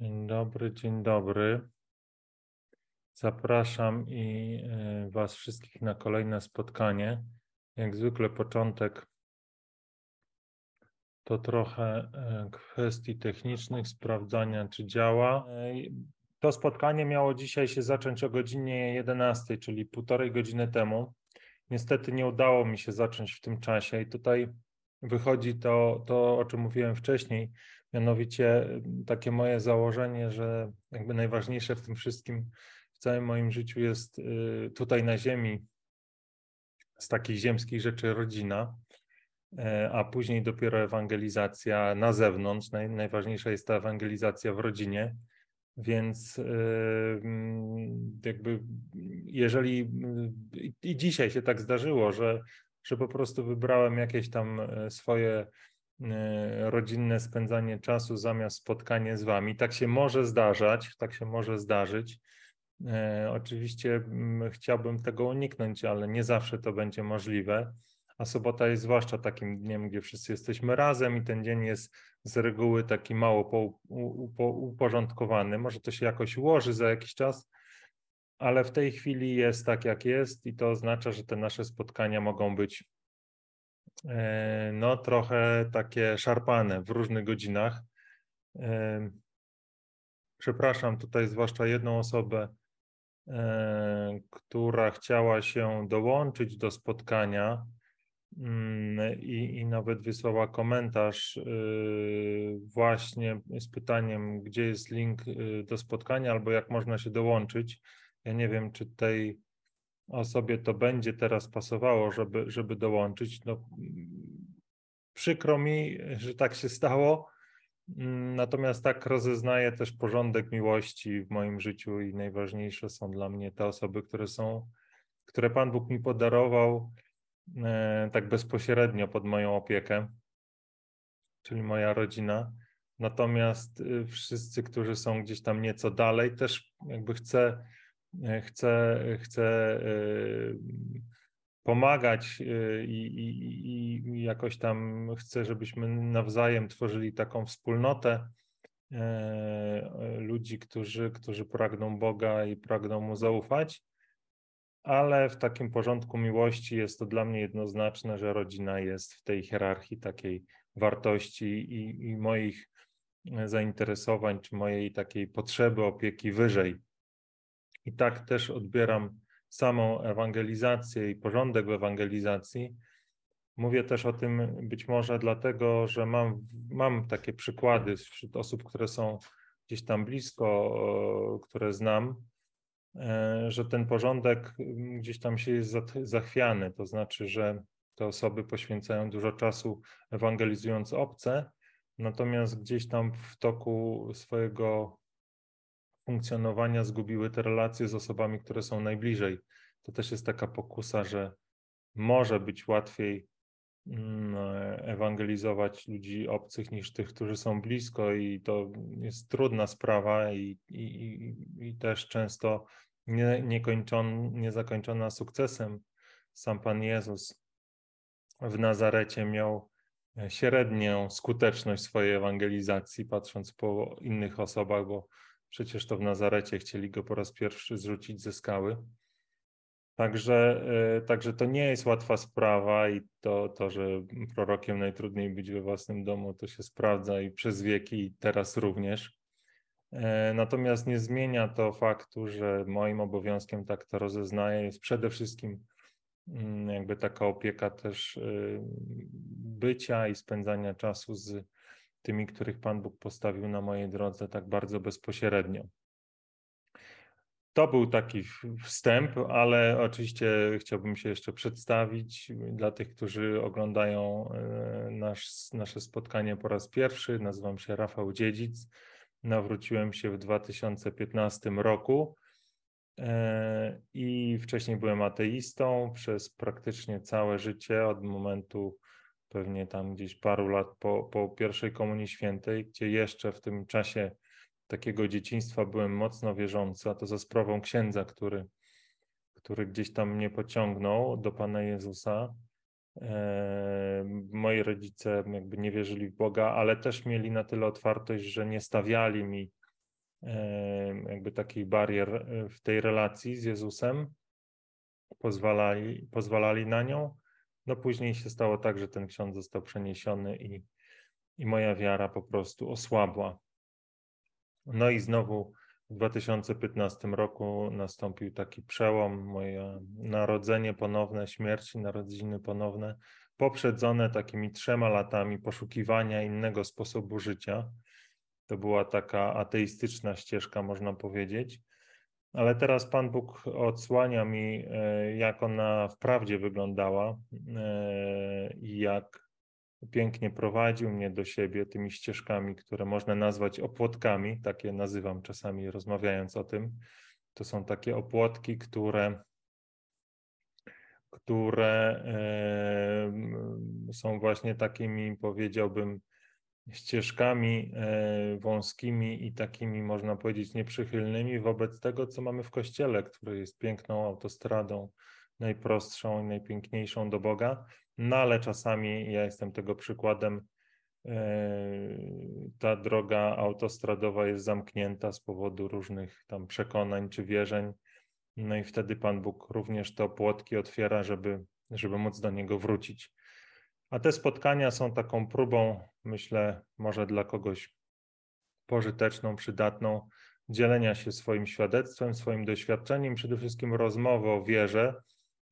Dzień dobry, dzień dobry. Zapraszam i e, Was wszystkich na kolejne spotkanie. Jak zwykle początek to trochę e, kwestii technicznych, sprawdzania czy działa. E, to spotkanie miało dzisiaj się zacząć o godzinie 11, czyli półtorej godziny temu. Niestety nie udało mi się zacząć w tym czasie i tutaj wychodzi to, to o czym mówiłem wcześniej, mianowicie takie moje założenie, że jakby najważniejsze w tym wszystkim, w całym moim życiu jest y, tutaj na ziemi, z takich ziemskich rzeczy rodzina, e, a później dopiero ewangelizacja na zewnątrz. Naj, najważniejsza jest ta ewangelizacja w rodzinie. Więc y, mm, jakby jeżeli i dzisiaj się tak zdarzyło, że, że po prostu wybrałem jakieś tam swoje rodzinne spędzanie czasu zamiast spotkanie z wami. Tak się może zdarzać, tak się może zdarzyć. E, oczywiście mm, chciałbym tego uniknąć, ale nie zawsze to będzie możliwe. A sobota jest zwłaszcza takim dniem, gdzie wszyscy jesteśmy razem i ten dzień jest z reguły taki mało uporządkowany. Może to się jakoś ułoży za jakiś czas, ale w tej chwili jest tak, jak jest, i to oznacza, że te nasze spotkania mogą być e, no trochę takie szarpane w różnych godzinach. E, przepraszam tutaj zwłaszcza jedną osobę, e, która chciała się dołączyć do spotkania mm, i, i nawet wysłała komentarz właśnie z pytaniem, gdzie jest link do spotkania albo jak można się dołączyć. Ja nie wiem, czy tej osobie to będzie teraz pasowało, żeby, żeby dołączyć. No, przykro mi, że tak się stało. Natomiast tak rozeznaję też porządek miłości w moim życiu i najważniejsze są dla mnie te osoby, które są, które Pan Bóg mi podarował e, tak bezpośrednio pod moją opiekę, czyli moja rodzina. Natomiast y, wszyscy, którzy są gdzieś tam nieco dalej, też jakby chcę chcę, chcę y, pomagać y, i, i, i jakoś tam chcę, żebyśmy nawzajem tworzyli taką wspólnotę e, ludzi, którzy, którzy pragną Boga i pragną Mu zaufać, ale w takim porządku miłości jest to dla mnie jednoznaczne, że rodzina jest w tej hierarchii takiej wartości i, i moich zainteresowań, czy mojej takiej potrzeby opieki wyżej i tak też odbieram samą ewangelizację i porządek w ewangelizacji. Mówię też o tym być może dlatego, że mam, mam takie przykłady wśród osób, które są gdzieś tam blisko, które znam, e, że ten porządek gdzieś tam się jest zachwiany. To znaczy, że te osoby poświęcają dużo czasu ewangelizując obce, natomiast gdzieś tam w toku swojego funkcjonowania zgubiły te relacje z osobami, które są najbliżej. To też jest taka pokusa, że może być łatwiej mm, ewangelizować ludzi obcych niż tych, którzy są blisko, i to jest trudna sprawa i, i, i też często nie, niezakończona sukcesem. Sam Pan Jezus w Nazarecie miał średnią skuteczność swojej ewangelizacji, patrząc po innych osobach, bo Przecież to w Nazarecie chcieli go po raz pierwszy zrzucić ze skały. Także, e, także to nie jest łatwa sprawa i to, to, że prorokiem najtrudniej być we własnym domu, to się sprawdza i przez wieki, i teraz również. E, natomiast nie zmienia to faktu, że moim obowiązkiem, tak to rozeznaję, jest przede wszystkim mm, jakby taka opieka też e, bycia i spędzania czasu z tymi, których Pan Bóg postawił na mojej drodze tak bardzo bezpośrednio. To był taki wstęp, ale oczywiście chciałbym się jeszcze przedstawić dla tych, którzy oglądają e, nasz, nasze spotkanie po raz pierwszy. Nazywam się Rafał Dziedzic. Nawróciłem się w 2015 roku e, i wcześniej byłem ateistą przez praktycznie całe życie od momentu pewnie tam gdzieś paru lat po, po pierwszej Komunii Świętej, gdzie jeszcze w tym czasie takiego dzieciństwa byłem mocno wierzący, a to za sprawą księdza, który, który gdzieś tam mnie pociągnął do Pana Jezusa. E, moi rodzice jakby nie wierzyli w Boga, ale też mieli na tyle otwartość, że nie stawiali mi jakby takich barier w tej relacji z Jezusem, pozwalali, pozwalali na nią. No później się stało tak, że ten ksiądz został przeniesiony i, i moja wiara po prostu osłabła. No i znowu w 2015 roku nastąpił taki przełom, moje narodzenie ponowne, śmierć i narodziny ponowne, poprzedzone takimi trzema latami poszukiwania innego sposobu życia. To była taka ateistyczna ścieżka, można powiedzieć. Ale teraz Pan Bóg odsłania mi, e, jak ona wprawdzie wyglądała e, i jak pięknie prowadził mnie do siebie tymi ścieżkami, które można nazwać opłotkami, takie nazywam czasami rozmawiając o tym. To są takie opłotki, które, które e, są właśnie takimi, powiedziałbym, ścieżkami e, wąskimi i takimi, można powiedzieć, nieprzychylnymi wobec tego, co mamy w Kościele, który jest piękną autostradą, najprostszą i najpiękniejszą do Boga. No ale czasami ja jestem tego przykładem. E, ta droga autostradowa jest zamknięta z powodu różnych tam przekonań czy wierzeń. No i wtedy Pan Bóg również te opłotki otwiera, żeby, żeby móc do niego wrócić. A te spotkania są taką próbą, myślę, może dla kogoś pożyteczną, przydatną, dzielenia się swoim świadectwem, swoim doświadczeniem, przede wszystkim rozmowy o wierze,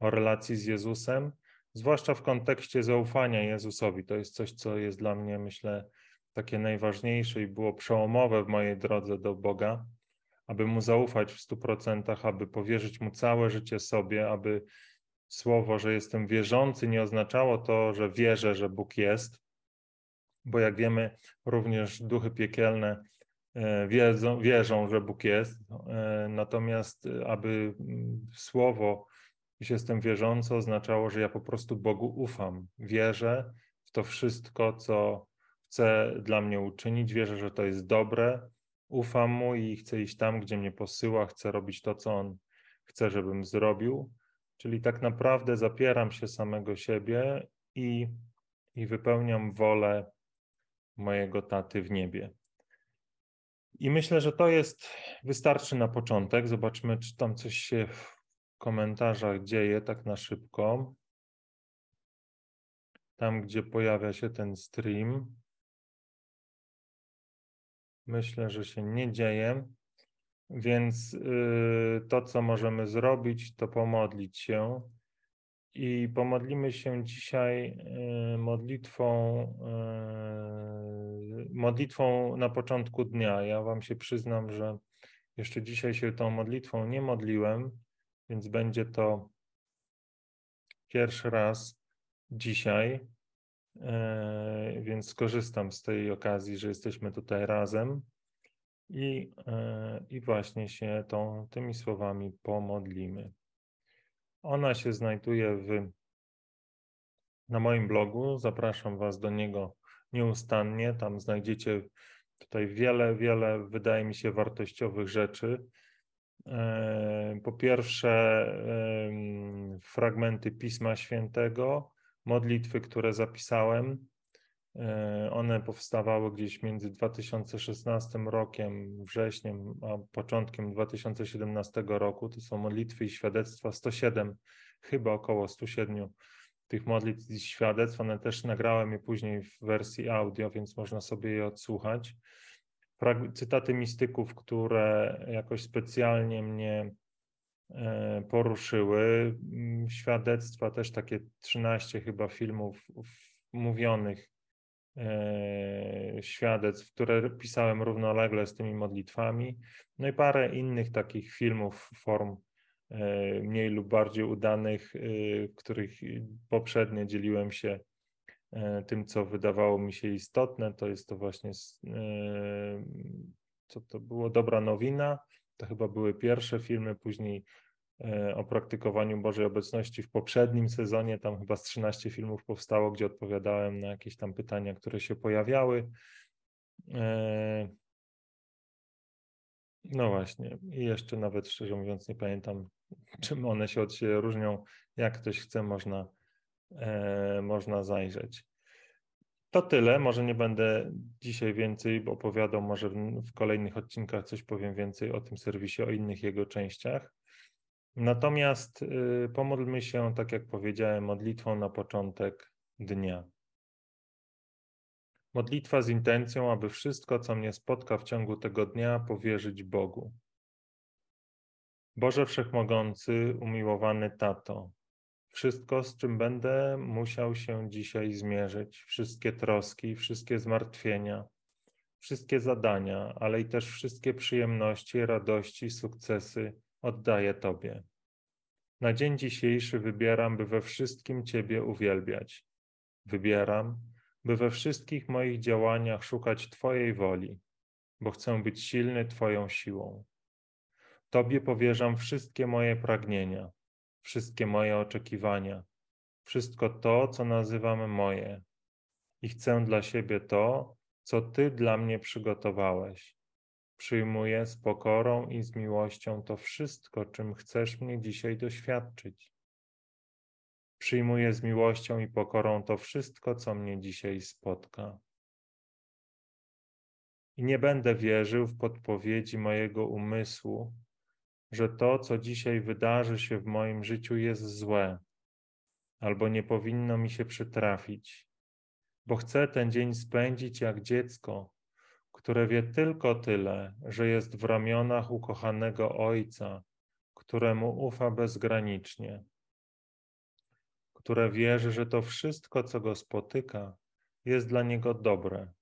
o relacji z Jezusem, zwłaszcza w kontekście zaufania Jezusowi. To jest coś, co jest dla mnie, myślę, takie najważniejsze i było przełomowe w mojej drodze do Boga, aby mu zaufać w stu procentach, aby powierzyć mu całe życie sobie, aby słowo, że jestem wierzący, nie oznaczało to, że wierzę, że Bóg jest, bo jak wiemy, również duchy piekielne e, wiedzą, wierzą, że Bóg jest. E, natomiast, e, aby mm, słowo, że jestem wierzący, oznaczało, że ja po prostu Bogu ufam. Wierzę w to wszystko, co chce dla mnie uczynić. Wierzę, że to jest dobre. Ufam mu i chcę iść tam, gdzie mnie posyła. Chcę robić to, co on chce, żebym zrobił. Czyli tak naprawdę zapieram się samego siebie i, i wypełniam wolę mojego taty w niebie. I myślę, że to jest, wystarczy na początek. Zobaczmy, czy tam coś się w komentarzach dzieje tak na szybko. Tam, gdzie pojawia się ten stream. Myślę, że się nie dzieje. Więc y, to, co możemy zrobić, to pomodlić się. I pomodlimy się dzisiaj y, modlitwą, y, modlitwą na początku dnia. Ja Wam się przyznam, że jeszcze dzisiaj się tą modlitwą nie modliłem, więc będzie to pierwszy raz dzisiaj. Więc skorzystam z tej okazji, że jesteśmy tutaj razem i, e, i właśnie się tą, tymi słowami pomodlimy. Ona się znajduje w, na moim blogu. Zapraszam Was do niego nieustannie. Tam znajdziecie tutaj wiele, wiele, wydaje mi się, wartościowych rzeczy. E, po pierwsze, fragmenty Pisma Świętego, modlitwy, które zapisałem, one powstawały gdzieś między 2016 rokiem, wrześniem, a początkiem 2017 roku. To są modlitwy i świadectwa 107, chyba około 107 tych modlitw i świadectw. One też nagrałem je później w wersji audio, więc można sobie je odsłuchać. Cytaty mistyków, które jakoś specjalnie mnie e, poruszyły. Mm, świadectwa też takie 13 chyba filmów mówionych E, świadectw, które pisałem równolegle z tymi modlitwami, no i parę innych takich filmów, form e, mniej lub bardziej udanych, w e, których poprzednio dzieliłem się tym, co wydawało mi się istotne. To jest to właśnie, co to było, dobra nowina. To chyba były pierwsze filmy, później E, o praktykowaniu Bożej obecności w poprzednim sezonie. Tam chyba z 13 filmów powstało, gdzie odpowiadałem na jakieś tam pytania, które się pojawiały. E, no właśnie, i jeszcze nawet szczerze mówiąc nie pamiętam, czym one się od siebie różnią. Jak ktoś chce, można, e, można zajrzeć. to tyle. Może nie będę dzisiaj więcej opowiadał, może w kolejnych odcinkach coś powiem więcej o tym serwisie, o innych jego częściach. Natomiast y, pomódlmy się, tak jak powiedziałem, modlitwą na początek dnia. Modlitwa z intencją, aby wszystko, co mnie spotka w ciągu tego dnia, powierzyć Bogu. Boże Wszechmogący, umiłowany Tato, wszystko, z czym będę musiał się dzisiaj zmierzyć, wszystkie troski, wszystkie zmartwienia, wszystkie zadania, ale i też wszystkie przyjemności, radości, sukcesy oddaję Tobie. Na dzień dzisiejszy wybieram, by we wszystkim Ciebie uwielbiać. Wybieram, by we wszystkich moich działaniach szukać Twojej woli, bo chcę być silny Twoją siłą. Tobie powierzam wszystkie moje pragnienia, wszystkie moje oczekiwania, wszystko to, co nazywam moje. I chcę dla siebie to, co Ty dla mnie przygotowałeś. Przyjmuję z pokorą i z miłością to wszystko, czym chcesz mnie dzisiaj doświadczyć. Przyjmuję z miłością i pokorą to wszystko, co mnie dzisiaj spotka. I nie będę wierzył w podpowiedzi mojego umysłu, że to, co dzisiaj wydarzy się w moim życiu, jest złe, albo nie powinno mi się przytrafić, bo chcę ten dzień spędzić jak dziecko, które wie tylko tyle, że jest w ramionach ukochanego Ojca, któremu ufa bezgranicznie, które wierzy, że to wszystko, co go spotyka, jest dla niego dobre,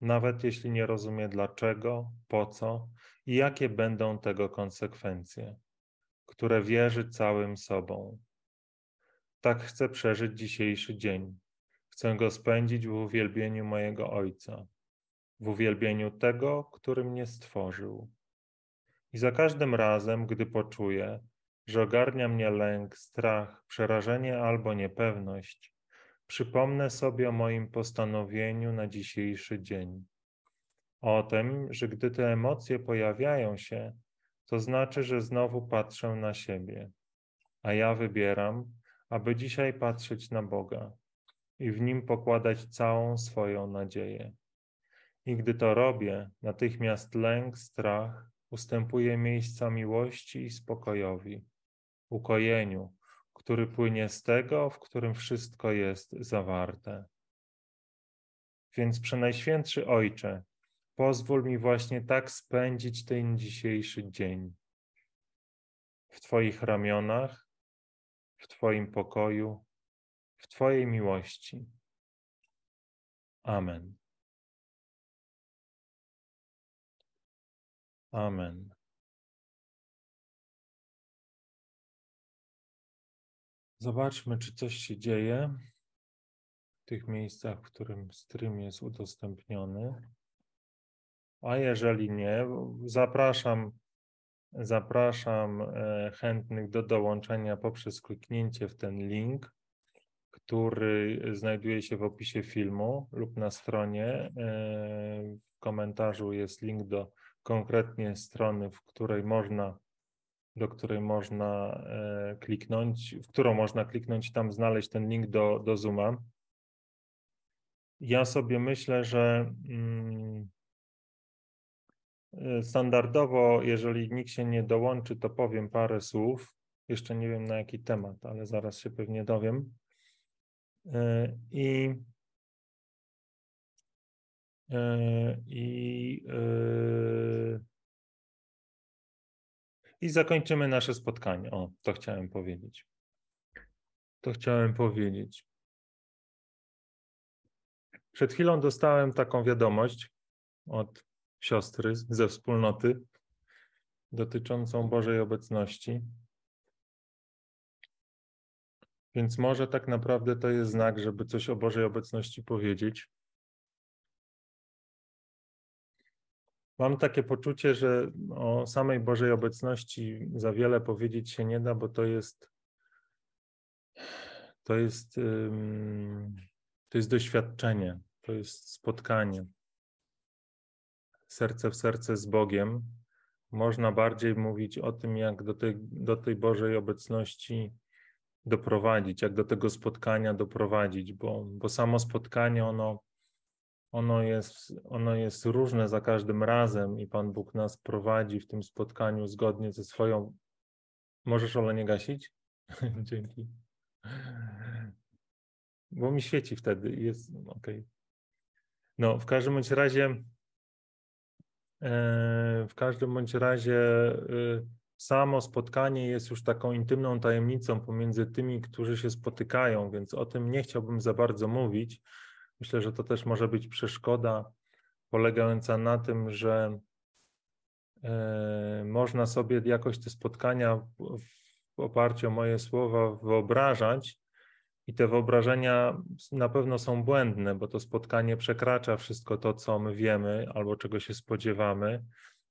nawet jeśli nie rozumie dlaczego, po co i jakie będą tego konsekwencje, które wierzy całym sobą. Tak chcę przeżyć dzisiejszy dzień. Chcę go spędzić w uwielbieniu mojego Ojca, w uwielbieniu tego, który mnie stworzył. I za każdym razem, gdy poczuję, że ogarnia mnie lęk, strach, przerażenie albo niepewność, przypomnę sobie o moim postanowieniu na dzisiejszy dzień o tym, że gdy te emocje pojawiają się, to znaczy, że znowu patrzę na siebie, a ja wybieram, aby dzisiaj patrzeć na Boga i w nim pokładać całą swoją nadzieję. I gdy to robię, natychmiast lęk, strach ustępuje miejsca miłości i spokojowi, ukojeniu, który płynie z tego, w którym wszystko jest zawarte. Więc Przenajświętszy Ojcze, Pozwól mi właśnie tak spędzić ten dzisiejszy dzień. W Twoich ramionach, w Twoim pokoju, w Twojej miłości. Amen. Amen. Zobaczmy, czy coś się dzieje w tych miejscach, w którym stream jest udostępniony. A jeżeli nie, zapraszam, zapraszam e, chętnych do dołączenia poprzez kliknięcie w ten link, który znajduje się w opisie filmu lub na stronie. E, w komentarzu jest link do konkretnie strony, w której można, do której można e, kliknąć, w którą można kliknąć, tam znaleźć ten link do, do Zooma. Ja sobie myślę, że. Mm, E, standardowo, jeżeli nikt się nie dołączy, to powiem parę słów. Jeszcze nie wiem na jaki temat, ale zaraz się pewnie dowiem. E, I, i, i zakończymy nasze spotkanie. O, to chciałem powiedzieć. To chciałem powiedzieć. Przed chwilą dostałem taką wiadomość od siostry ze wspólnoty dotyczącą Bożej obecności. Więc może tak naprawdę to jest znak, żeby coś o Bożej obecności powiedzieć. Mam takie poczucie, że o samej Bożej obecności za wiele powiedzieć się nie da, bo to jest to jest, to jest doświadczenie, to jest spotkanie. Serce w serce z Bogiem, można bardziej mówić o tym, jak do tej, do tej Bożej obecności doprowadzić, jak do tego spotkania doprowadzić, bo, bo samo spotkanie ono ono jest, ono jest różne za każdym razem i Pan Bóg nas prowadzi w tym spotkaniu zgodnie ze swoją. Możesz Ola nie gasić? Dzięki. Bo mi świeci wtedy jest ok. No, w każdym bądź razie, e, w każdym bądź razie y, samo spotkanie jest już taką intymną tajemnicą pomiędzy tymi, którzy się spotykają, więc o tym nie chciałbym za bardzo mówić. Myślę, że to też może być przeszkoda polegająca na tym, że e, można sobie jakoś te spotkania w oparciu o moje słowa wyobrażać, i te wyobrażenia na pewno są błędne, bo to spotkanie przekracza wszystko to, co my wiemy albo czego się spodziewamy,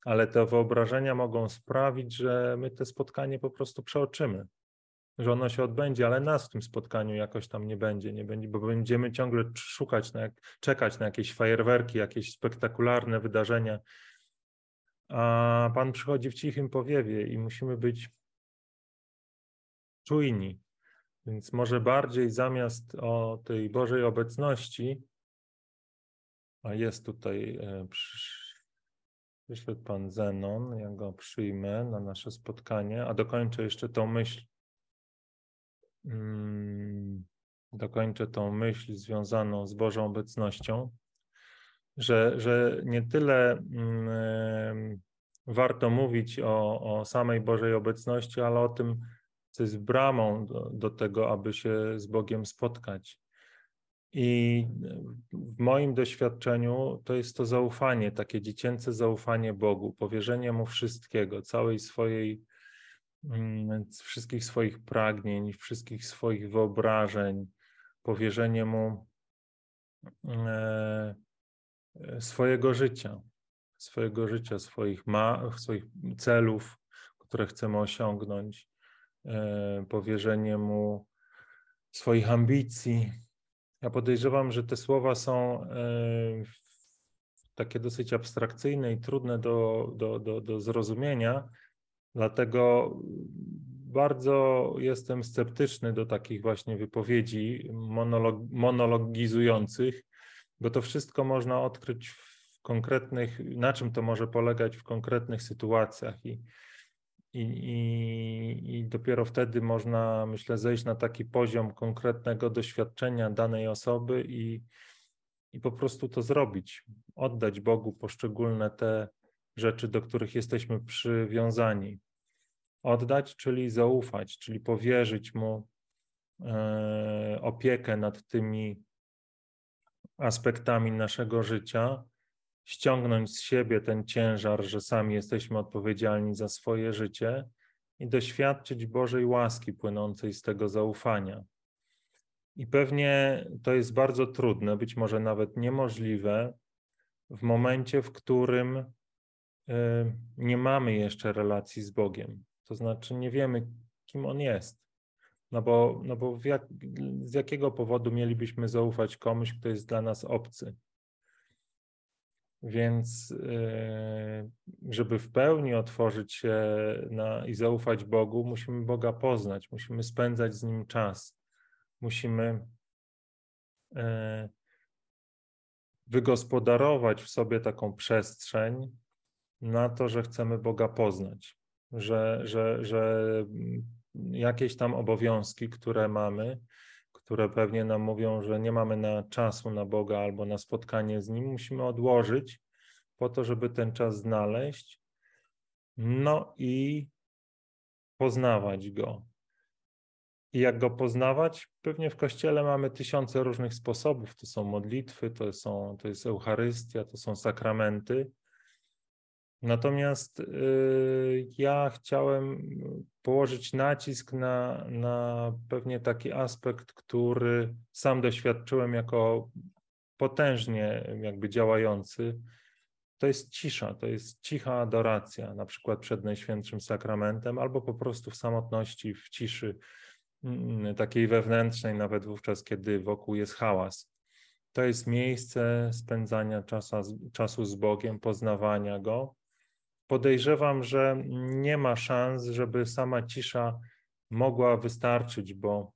ale te wyobrażenia mogą sprawić, że my te spotkanie po prostu przeoczymy, że ono się odbędzie, ale nas w tym spotkaniu jakoś tam nie będzie, nie będzie bo będziemy ciągle szukać, na czekać na jakieś fajerwerki, jakieś spektakularne wydarzenia. A Pan przychodzi w cichym powiewie i musimy być czujni, więc może bardziej zamiast o tej Bożej obecności, a jest tutaj, e, przyszedł Pan Zenon, ja go przyjmę na nasze spotkanie, a dokończę jeszcze tą myśl, dokończę tą myśl związaną z Bożą obecnością, że, że nie tyle hmm, warto mówić o, o samej Bożej obecności, ale o tym, co jest bramą do, do tego, aby się z Bogiem spotkać. I w moim doświadczeniu to jest to zaufanie, takie dziecięce zaufanie Bogu, powierzenie Mu wszystkiego, całej swojej, mm, wszystkich swoich pragnień, wszystkich swoich wyobrażeń, powierzenie Mu e, swojego życia, swojego życia, swoich, ma, swoich celów, które chcemy osiągnąć. E, powierzenie mu swoich ambicji. Ja podejrzewam, że te słowa są e, takie dosyć abstrakcyjne i trudne do, do, do, do zrozumienia, dlatego bardzo jestem sceptyczny do takich właśnie wypowiedzi monolog, monologizujących, bo to wszystko można odkryć w konkretnych, na czym to może polegać w konkretnych sytuacjach i i, i, I dopiero wtedy można, myślę, zejść na taki poziom konkretnego doświadczenia danej osoby i, i po prostu to zrobić. Oddać Bogu poszczególne te rzeczy, do których jesteśmy przywiązani. Oddać, czyli zaufać, czyli powierzyć Mu e, opiekę nad tymi aspektami naszego życia ściągnąć z siebie ten ciężar, że sami jesteśmy odpowiedzialni za swoje życie i doświadczyć Bożej łaski płynącej z tego zaufania. I pewnie to jest bardzo trudne, być może nawet niemożliwe, w momencie, w którym y, nie mamy jeszcze relacji z Bogiem. To znaczy, nie wiemy, kim On jest. No bo, no bo jak, z jakiego powodu mielibyśmy zaufać komuś, kto jest dla nas obcy? Więc y, żeby w pełni otworzyć się na, i zaufać Bogu, musimy Boga poznać, musimy spędzać z Nim czas, musimy y, wygospodarować w sobie taką przestrzeń na to, że chcemy Boga poznać, że, że, że jakieś tam obowiązki, które mamy, które pewnie nam mówią, że nie mamy na czasu na Boga albo na spotkanie z Nim, musimy odłożyć po to, żeby ten czas znaleźć, no i poznawać Go. I jak Go poznawać? Pewnie w Kościele mamy tysiące różnych sposobów. To są modlitwy, to, są, to jest Eucharystia, to są sakramenty. Natomiast y, ja chciałem położyć nacisk na, na pewnie taki aspekt, który sam doświadczyłem jako potężnie jakby działający. To jest cisza, to jest cicha adoracja, na przykład przed Najświętszym Sakramentem, albo po prostu w samotności, w ciszy mm, takiej wewnętrznej, nawet wówczas, kiedy wokół jest hałas. To jest miejsce spędzania czasu, czasu z Bogiem, poznawania Go, podejrzewam, że nie ma szans, żeby sama cisza mogła wystarczyć, bo,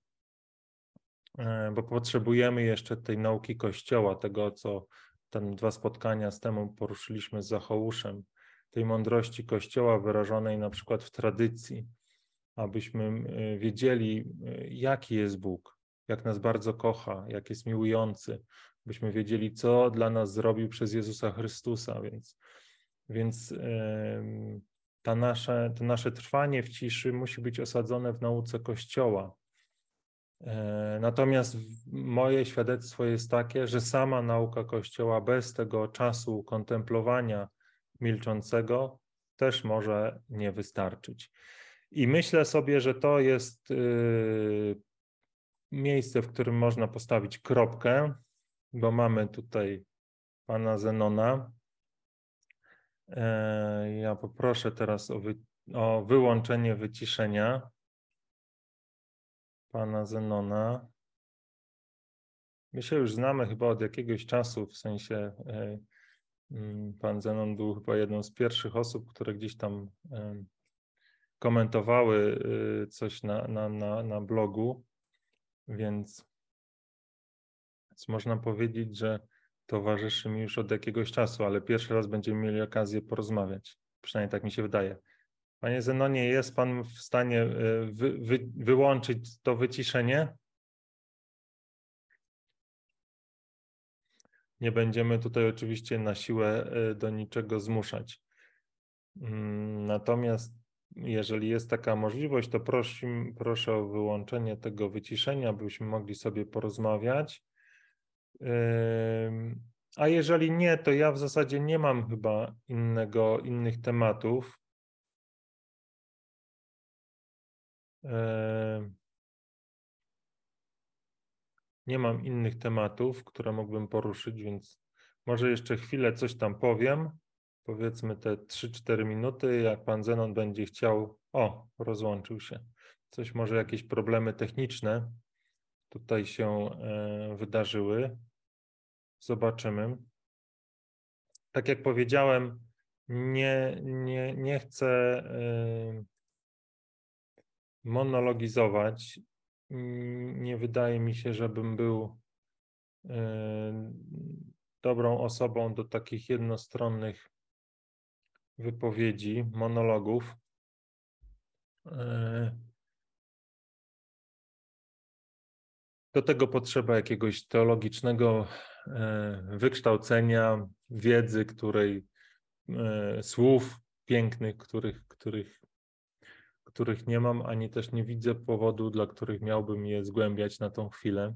e, bo potrzebujemy jeszcze tej nauki Kościoła, tego, co tam dwa spotkania z temu poruszyliśmy z Zachołuszem, tej mądrości Kościoła wyrażonej na przykład w tradycji, abyśmy e, wiedzieli, e, jaki jest Bóg, jak nas bardzo kocha, jak jest miłujący, byśmy wiedzieli, co dla nas zrobił przez Jezusa Chrystusa, więc, więc ta nasze, to nasze trwanie w ciszy musi być osadzone w nauce Kościoła. E, natomiast moje świadectwo jest takie, że sama nauka Kościoła bez tego czasu kontemplowania milczącego też może nie wystarczyć. I myślę sobie, że to jest y, miejsce, w którym można postawić kropkę, bo mamy tutaj pana Zenona. E, ja poproszę teraz o, wy, o wyłączenie wyciszenia pana Zenona. My się już znamy chyba od jakiegoś czasu, w sensie e, mm, pan Zenon był chyba jedną z pierwszych osób, które gdzieś tam e, komentowały coś na, na, na, na blogu, więc, więc można powiedzieć, że towarzyszy mi już od jakiegoś czasu, ale pierwszy raz będziemy mieli okazję porozmawiać. Przynajmniej tak mi się wydaje. Panie Zenonie, jest Pan w stanie e, wy, wy, wyłączyć to wyciszenie? Nie będziemy tutaj oczywiście na siłę e, do niczego zmuszać. Mm, natomiast jeżeli jest taka możliwość, to prosi, proszę o wyłączenie tego wyciszenia, byśmy mogli sobie porozmawiać. A jeżeli nie, to ja w zasadzie nie mam chyba innego, innych tematów. Nie mam innych tematów, które mógłbym poruszyć, więc może jeszcze chwilę coś tam powiem. Powiedzmy te 3-4 minuty. Jak pan Zenon będzie chciał. O, rozłączył się. Coś może jakieś problemy techniczne tutaj się e, wydarzyły. Zobaczymy. Tak jak powiedziałem, nie, nie, nie chcę e, monologizować. Nie wydaje mi się, żebym był e, dobrą osobą do takich jednostronnych wypowiedzi, monologów. Do tego potrzeba jakiegoś teologicznego e, wykształcenia, wiedzy, której e, słów pięknych, których, których, których nie mam, ani też nie widzę powodu, dla których miałbym je zgłębiać na tą chwilę.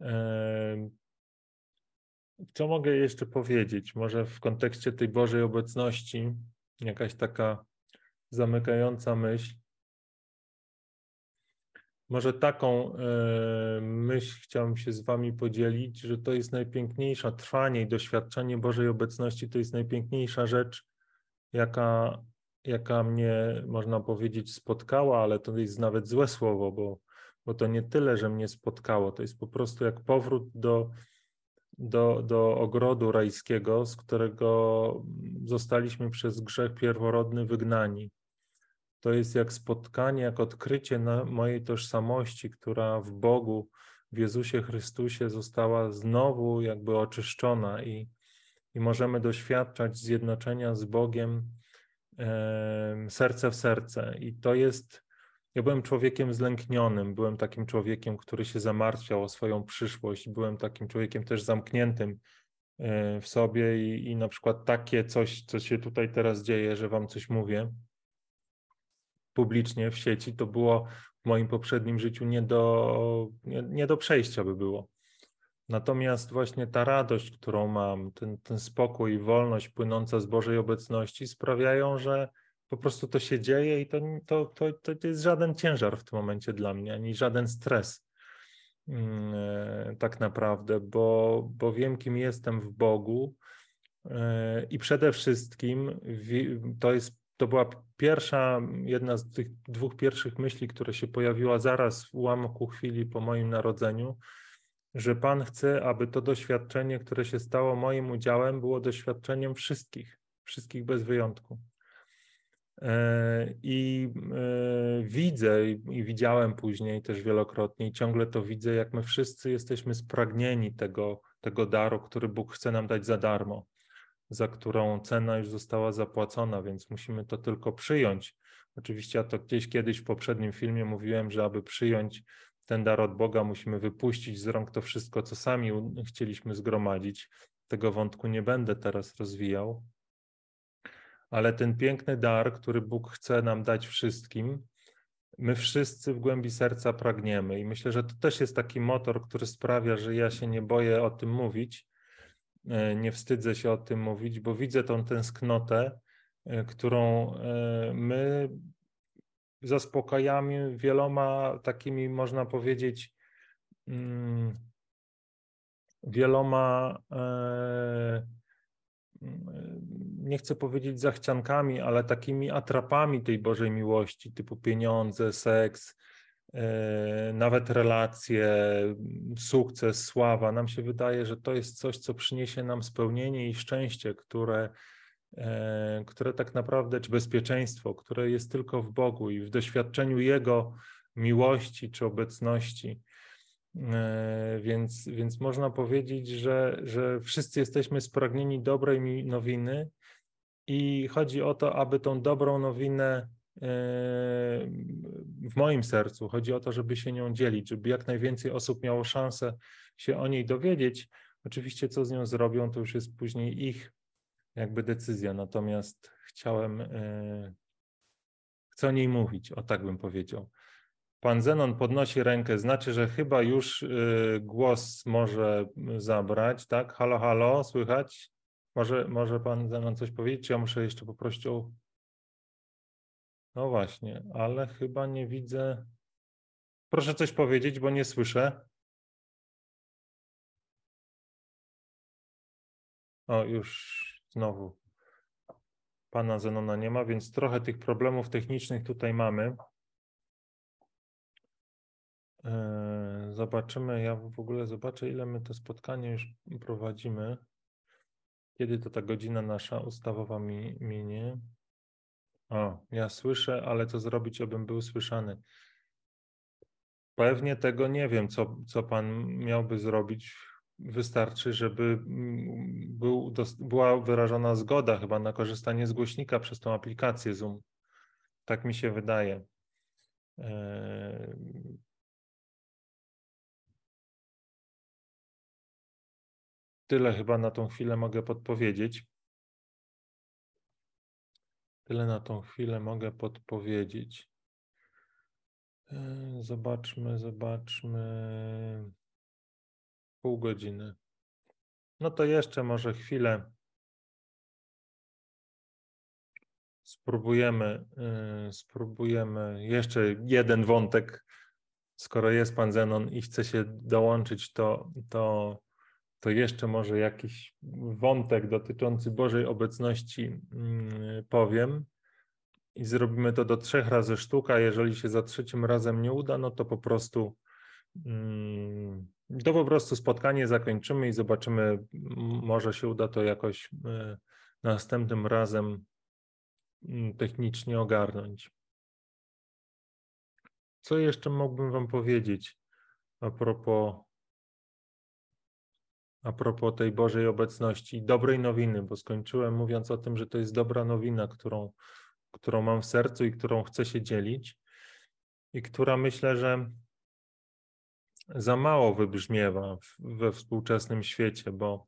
E, co mogę jeszcze powiedzieć? Może w kontekście tej Bożej obecności, jakaś taka zamykająca myśl. Może taką e, myśl chciałbym się z Wami podzielić, że to jest najpiękniejsza trwanie i doświadczenie Bożej obecności to jest najpiękniejsza rzecz, jaka, jaka mnie, można powiedzieć, spotkała, ale to jest nawet złe słowo, bo, bo to nie tyle, że mnie spotkało, to jest po prostu jak powrót do, do, do ogrodu rajskiego, z którego zostaliśmy przez grzech pierworodny wygnani to jest jak spotkanie, jak odkrycie mojej tożsamości, która w Bogu, w Jezusie Chrystusie została znowu jakby oczyszczona i, i możemy doświadczać zjednoczenia z Bogiem e, serce w serce. I to jest, ja byłem człowiekiem zlęknionym, byłem takim człowiekiem, który się zamartwiał o swoją przyszłość, byłem takim człowiekiem też zamkniętym w sobie i, i na przykład takie coś, co się tutaj teraz dzieje, że wam coś mówię, publicznie w sieci, to było w moim poprzednim życiu nie do, nie, nie do przejścia by było. Natomiast właśnie ta radość, którą mam, ten, ten spokój i wolność płynąca z Bożej obecności sprawiają, że po prostu to się dzieje i to, to, to, to jest żaden ciężar w tym momencie dla mnie, ani żaden stres mm, e, tak naprawdę, bo, bo wiem, kim jestem w Bogu e, i przede wszystkim to jest to była pierwsza, jedna z tych dwóch pierwszych myśli, które się pojawiła zaraz w ułamku chwili po moim narodzeniu, że Pan chce, aby to doświadczenie, które się stało moim udziałem, było doświadczeniem wszystkich, wszystkich bez wyjątku. E, I e, widzę, i widziałem później też wielokrotnie, i ciągle to widzę, jak my wszyscy jesteśmy spragnieni tego tego daru, który Bóg chce nam dać za darmo, za którą cena już została zapłacona, więc musimy to tylko przyjąć. Oczywiście ja to gdzieś kiedyś w poprzednim filmie mówiłem, że aby przyjąć ten dar od Boga, musimy wypuścić z rąk to wszystko, co sami chcieliśmy zgromadzić. Tego wątku nie będę teraz rozwijał. Ale ten piękny dar, który Bóg chce nam dać wszystkim, my wszyscy w głębi serca pragniemy. I myślę, że to też jest taki motor, który sprawia, że ja się nie boję o tym mówić, nie wstydzę się o tym mówić, bo widzę tą tęsknotę, e, którą e, my zaspokajamy wieloma takimi, można powiedzieć, mm, wieloma, nie chcę powiedzieć zachciankami, ale takimi atrapami tej Bożej miłości, typu pieniądze, seks, nawet relacje, sukces, sława. Nam się wydaje, że to jest coś, co przyniesie nam spełnienie i szczęście, które E, które tak naprawdę, czy bezpieczeństwo, które jest tylko w Bogu i w doświadczeniu Jego miłości czy obecności. E, więc, więc można powiedzieć, że, że wszyscy jesteśmy spragnieni dobrej nowiny i chodzi o to, aby tą dobrą nowinę e, w moim sercu, chodzi o to, żeby się nią dzielić, żeby jak najwięcej osób miało szansę się o niej dowiedzieć. Oczywiście, co z nią zrobią, to już jest później ich jakby decyzja, natomiast chciałem, e, chcę o niej mówić, o tak bym powiedział. Pan Zenon podnosi rękę, znaczy, że chyba już e, głos może zabrać, tak? Halo, halo, słychać? Może, może pan Zenon coś powiedzieć, czy ja muszę jeszcze poprosić o... No właśnie, ale chyba nie widzę... Proszę coś powiedzieć, bo nie słyszę. O, już Znowu pana Zenona nie ma, więc trochę tych problemów technicznych tutaj mamy. E, zobaczymy, ja w ogóle zobaczę, ile my to spotkanie już prowadzimy. Kiedy to ta godzina nasza ustawowa mi, minie? O, ja słyszę, ale co zrobić, abym był słyszany? Pewnie tego nie wiem, co, co pan miałby zrobić wystarczy, żeby mm, był, była wyrażona zgoda chyba na korzystanie z głośnika przez tą aplikację Zoom. Tak mi się wydaje. E, tyle chyba na tą chwilę mogę podpowiedzieć. Tyle na tą chwilę mogę podpowiedzieć. E, zobaczmy, zobaczmy pół godziny. No to jeszcze może chwilę spróbujemy, yy, spróbujemy jeszcze jeden wątek. Skoro jest pan Zenon i chce się dołączyć, to, to, to jeszcze może jakiś wątek dotyczący Bożej obecności yy, powiem. I zrobimy to do trzech razy sztuka. Jeżeli się za trzecim razem nie uda, no to po prostu yy, to po prostu spotkanie zakończymy i zobaczymy, może się uda to jakoś e, następnym razem mm, technicznie ogarnąć. Co jeszcze mógłbym Wam powiedzieć a propos, a propos tej Bożej obecności i dobrej nowiny, bo skończyłem mówiąc o tym, że to jest dobra nowina, którą, którą mam w sercu i którą chcę się dzielić i która myślę, że za mało wybrzmiewa we współczesnym świecie, bo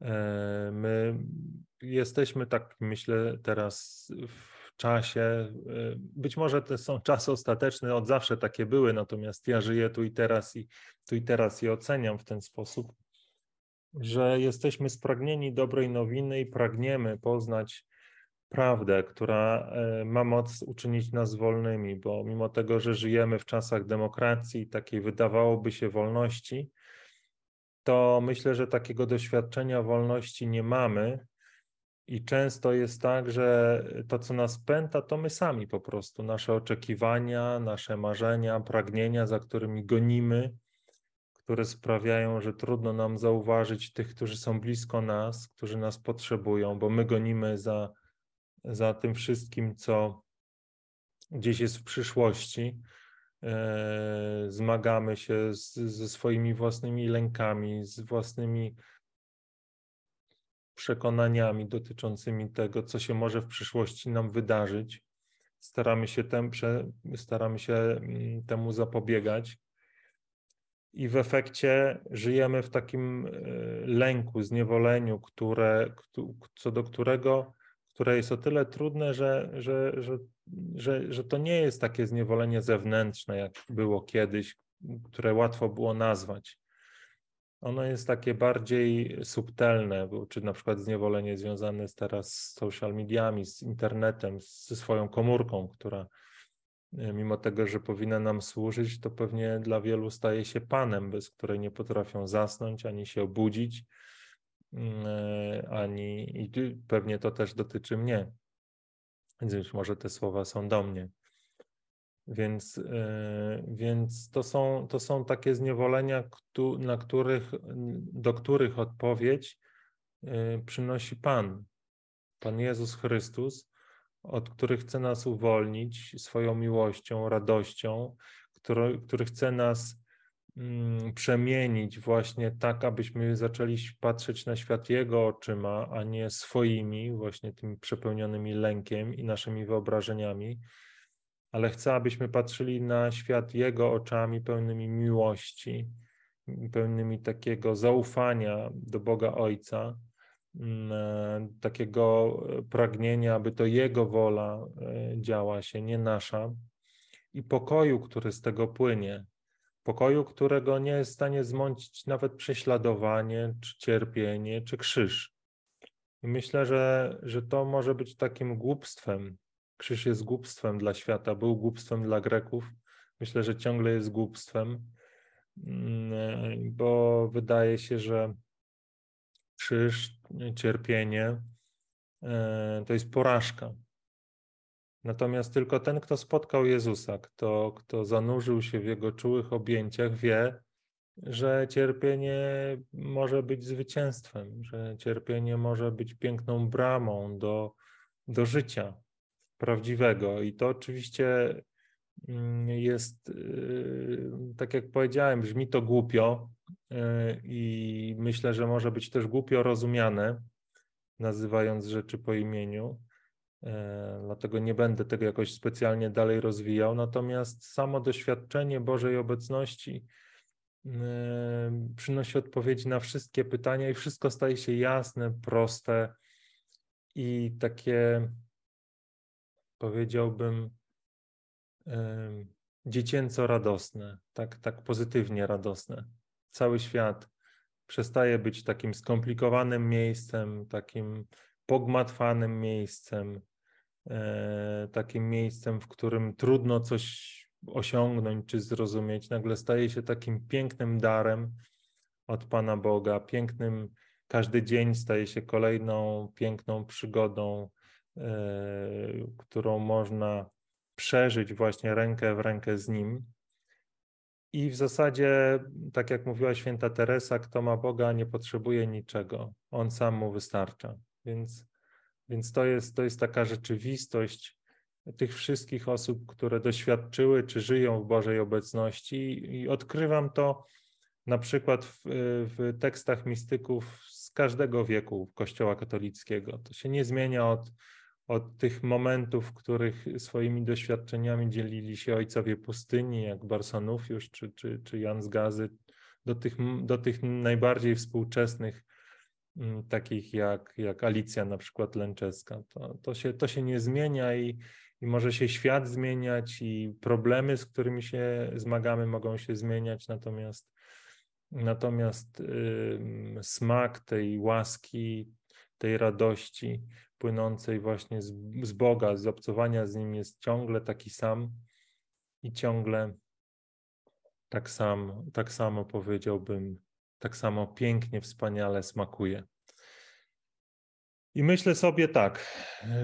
e, my jesteśmy tak, myślę, teraz w czasie, e, być może to są czasy ostateczne, od zawsze takie były, natomiast ja żyję tu i teraz i tu i teraz je oceniam w ten sposób, że jesteśmy spragnieni dobrej nowiny i pragniemy poznać prawdę, która e, ma moc uczynić nas wolnymi, bo mimo tego, że żyjemy w czasach demokracji, takiej wydawałoby się wolności, to myślę, że takiego doświadczenia wolności nie mamy. I często jest tak, że to, co nas pęta, to my sami po prostu, nasze oczekiwania, nasze marzenia, pragnienia, za którymi gonimy, które sprawiają, że trudno nam zauważyć tych, którzy są blisko nas, którzy nas potrzebują, bo my gonimy za za tym wszystkim, co gdzieś jest w przyszłości, e, zmagamy się z, ze swoimi własnymi lękami, z własnymi przekonaniami dotyczącymi tego, co się może w przyszłości nam wydarzyć. Staramy się, tem, staramy się mm, temu zapobiegać i w efekcie żyjemy w takim e, lęku, zniewoleniu, które, co do którego, które jest o tyle trudne, że, że, że, że, że to nie jest takie zniewolenie zewnętrzne, jak było kiedyś, które łatwo było nazwać. Ono jest takie bardziej subtelne, czy na przykład zniewolenie związane jest teraz z social mediami, z internetem, ze swoją komórką, która mimo tego, że powinna nam służyć, to pewnie dla wielu staje się panem, bez której nie potrafią zasnąć ani się obudzić, mm, e, ani i pewnie to też dotyczy mnie. Więc już może te słowa są do mnie. Więc, e, więc to, są, to są takie zniewolenia, na których, do których odpowiedź przynosi Pan, Pan Jezus Chrystus, od których chce nas uwolnić swoją miłością, radością, który, który chce nas mm, przemienić właśnie tak, abyśmy zaczęli patrzeć na świat Jego oczyma, a nie swoimi, właśnie tymi przepełnionymi lękiem i naszymi wyobrażeniami, ale chce, abyśmy patrzyli na świat Jego oczami pełnymi miłości, pełnymi takiego zaufania do Boga Ojca takiego pragnienia, aby to Jego wola e, działa się, nie nasza, i pokoju, który z tego płynie. Pokoju, którego nie jest w stanie zmącić nawet prześladowanie, czy cierpienie, czy krzyż. I myślę, że, że to może być takim głupstwem. Krzyż jest głupstwem dla świata, był głupstwem dla Greków. Myślę, że ciągle jest głupstwem, mm, e, bo wydaje się, że krzyż, cierpienie e, to jest porażka. Natomiast tylko ten, kto spotkał Jezusa, kto, kto zanurzył się w jego czułych objęciach, wie, że cierpienie może być zwycięstwem, że cierpienie może być piękną bramą do, do życia prawdziwego. I to oczywiście jest, y, tak jak powiedziałem, brzmi to głupio, E, i myślę, że może być też głupio rozumiane, nazywając rzeczy po imieniu. E, dlatego nie będę tego jakoś specjalnie dalej rozwijał. Natomiast samo doświadczenie Bożej obecności e, przynosi odpowiedzi na wszystkie pytania i wszystko staje się jasne, proste i takie, powiedziałbym, dziecięco radosne, tak, tak pozytywnie radosne. Cały świat przestaje być takim skomplikowanym miejscem, takim pogmatwanym miejscem, e, takim miejscem, w którym trudno coś osiągnąć czy zrozumieć, nagle staje się takim pięknym darem od Pana Boga, pięknym, każdy dzień staje się kolejną piękną przygodą, e, którą można przeżyć właśnie rękę w rękę z Nim. I w zasadzie, tak jak mówiła święta Teresa, kto ma Boga, nie potrzebuje niczego. On sam mu wystarcza. Więc, więc to, jest, to jest taka rzeczywistość tych wszystkich osób, które doświadczyły czy żyją w Bożej obecności. I odkrywam to na przykład w, w tekstach mistyków z każdego wieku Kościoła katolickiego. To się nie zmienia od od tych momentów, w których swoimi doświadczeniami dzielili się ojcowie pustyni, jak Barsanufiusz czy, czy, czy Jan z Gazy, do tych, do tych najbardziej współczesnych, mm, takich jak, jak Alicja na przykład Lęczeska. To, to, się, to się nie zmienia i, i może się świat zmieniać i problemy, z którymi się zmagamy, mogą się zmieniać, natomiast, natomiast yy, smak tej łaski, tej radości płynącej właśnie z, z Boga, z obcowania z Nim jest ciągle taki sam i ciągle tak, sam, tak samo powiedziałbym, tak samo pięknie, wspaniale smakuje. I myślę sobie tak,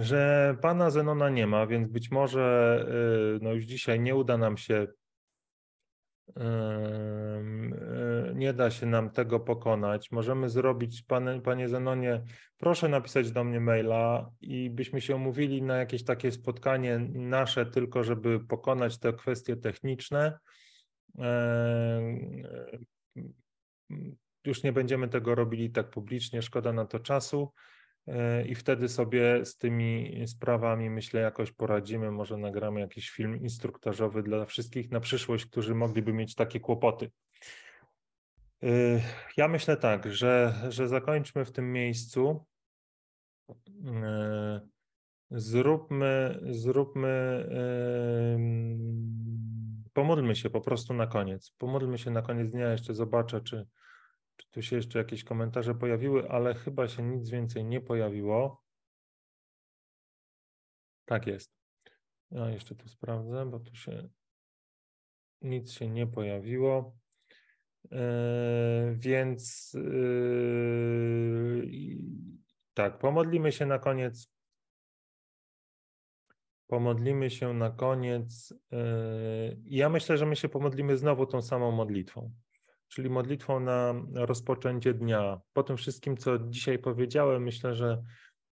że pana Zenona nie ma, więc być może y, no już dzisiaj nie uda nam się nie da się nam tego pokonać, możemy zrobić, panie, panie Zenonie, proszę napisać do mnie maila i byśmy się umówili na jakieś takie spotkanie nasze, tylko żeby pokonać te kwestie techniczne. Już nie będziemy tego robili tak publicznie, szkoda na to czasu. I wtedy sobie z tymi sprawami, myślę, jakoś poradzimy. Może nagramy jakiś film instruktażowy dla wszystkich na przyszłość, którzy mogliby mieć takie kłopoty. Y, ja myślę tak, że, że zakończmy w tym miejscu. Y, zróbmy, zróbmy, pomódlmy się po prostu na koniec. Pomódlmy się na koniec dnia, jeszcze zobaczę, czy, czy tu się jeszcze jakieś komentarze pojawiły, ale chyba się nic więcej nie pojawiło. Tak jest. Ja jeszcze tu sprawdzę, bo tu się nic się nie pojawiło. Yy, więc yy, tak, pomodlimy się na koniec. Pomodlimy się na koniec. Yy, ja myślę, że my się pomodlimy znowu tą samą modlitwą czyli modlitwą na rozpoczęcie dnia. Po tym wszystkim, co dzisiaj powiedziałem, myślę, że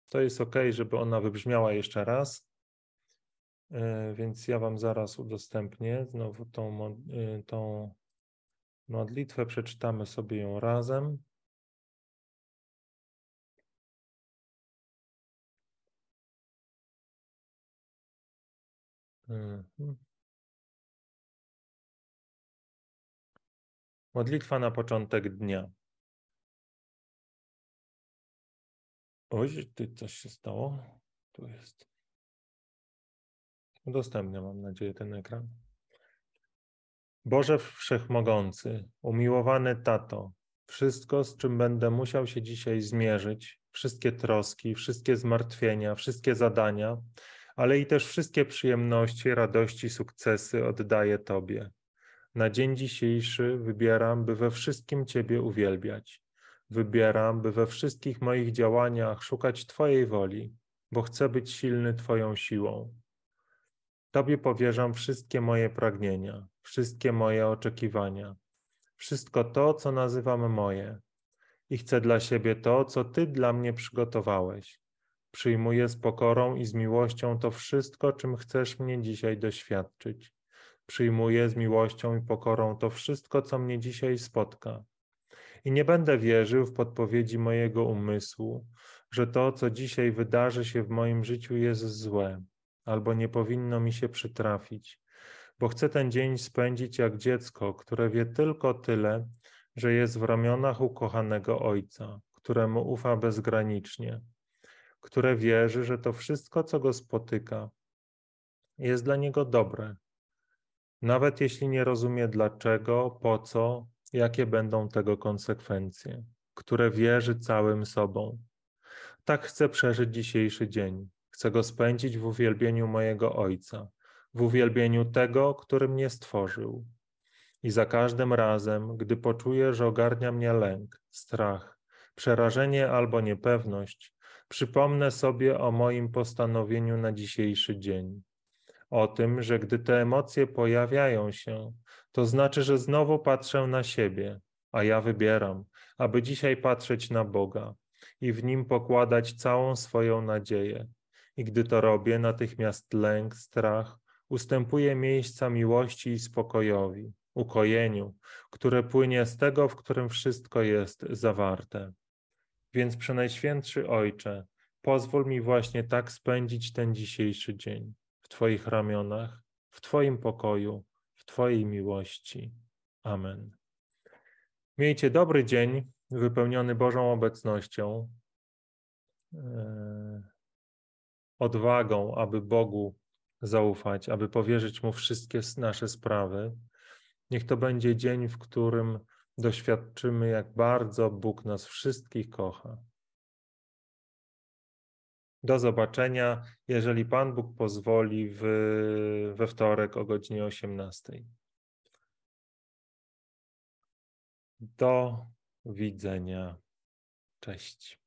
to jest ok, żeby ona wybrzmiała jeszcze raz. Więc ja Wam zaraz udostępnię znowu tą, tą modlitwę, przeczytamy sobie ją razem. Mhm. Modlitwa na początek dnia. Oj, ty coś się stało. Tu jest. Udostępniam, mam nadzieję, ten ekran. Boże Wszechmogący, umiłowany Tato, wszystko, z czym będę musiał się dzisiaj zmierzyć, wszystkie troski, wszystkie zmartwienia, wszystkie zadania, ale i też wszystkie przyjemności, radości, sukcesy oddaję Tobie. Na dzień dzisiejszy wybieram, by we wszystkim Ciebie uwielbiać. Wybieram, by we wszystkich moich działaniach szukać Twojej woli, bo chcę być silny Twoją siłą. Tobie powierzam wszystkie moje pragnienia, wszystkie moje oczekiwania, wszystko to, co nazywam moje. I chcę dla siebie to, co Ty dla mnie przygotowałeś. Przyjmuję z pokorą i z miłością to wszystko, czym chcesz mnie dzisiaj doświadczyć. Przyjmuję z miłością i pokorą to wszystko, co mnie dzisiaj spotka. I nie będę wierzył w podpowiedzi mojego umysłu, że to, co dzisiaj wydarzy się w moim życiu, jest złe, albo nie powinno mi się przytrafić, bo chcę ten dzień spędzić jak dziecko, które wie tylko tyle, że jest w ramionach ukochanego ojca, któremu ufa bezgranicznie, które wierzy, że to wszystko, co go spotyka, jest dla niego dobre, nawet jeśli nie rozumie dlaczego, po co, jakie będą tego konsekwencje, które wierzy całym sobą. Tak chcę przeżyć dzisiejszy dzień. Chcę go spędzić w uwielbieniu mojego Ojca, w uwielbieniu tego, który mnie stworzył. I za każdym razem, gdy poczuję, że ogarnia mnie lęk, strach, przerażenie albo niepewność, przypomnę sobie o moim postanowieniu na dzisiejszy dzień o tym, że gdy te emocje pojawiają się, to znaczy, że znowu patrzę na siebie, a ja wybieram, aby dzisiaj patrzeć na Boga i w nim pokładać całą swoją nadzieję. I gdy to robię, natychmiast lęk, strach ustępuje miejsca miłości i spokojowi, ukojeniu, które płynie z tego, w którym wszystko jest zawarte. Więc Przenajświętszy Ojcze, pozwól mi właśnie tak spędzić ten dzisiejszy dzień w Twoich ramionach, w Twoim pokoju, w Twojej miłości. Amen. Miejcie dobry dzień, wypełniony Bożą obecnością, e, odwagą, aby Bogu zaufać, aby powierzyć Mu wszystkie nasze sprawy. Niech to będzie dzień, w którym doświadczymy, jak bardzo Bóg nas wszystkich kocha. Do zobaczenia, jeżeli Pan Bóg pozwoli, w, we wtorek o godzinie 18. Do widzenia. Cześć.